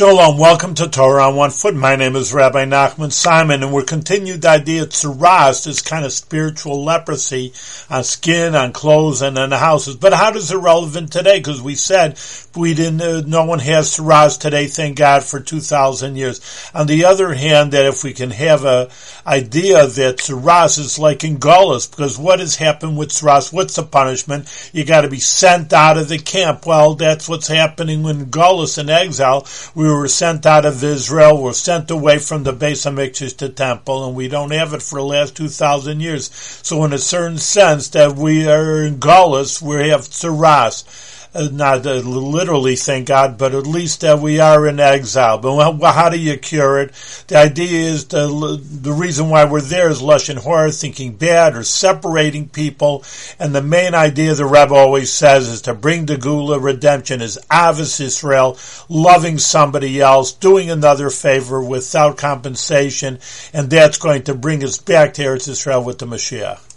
Shalom, welcome to Torah on One Foot. My name is Rabbi Nachman Simon, and we're continued the idea of tsaras, this kind of spiritual leprosy on skin, on clothes, and on the houses. But how does it relevant today? Because we said we didn't, uh, no one has tsaras today, thank God, for 2,000 years. On the other hand, that if we can have a idea that tsaras is like in Gullus, because what has happened with tsaras? What's the punishment? You gotta be sent out of the camp. Well, that's what's happening in Gullus in exile we were sent out of Israel, we're sent away from the Beis Hamikdash to temple, and we don't have it for the last 2,000 years. So in a certain sense that we are in Gullus, we have tsaras. Uh, not uh, literally, thank God, but at least that we are in exile. But how do you cure it? The idea is the the reason why we're there is lashon hara, thinking bad or separating people. And the main idea the Rebbe always says is to bring the Geula redemption is Ahavas Israel, loving somebody else, doing another favor without compensation, and that's going to bring us back to Eretz Israel with the Mashiach.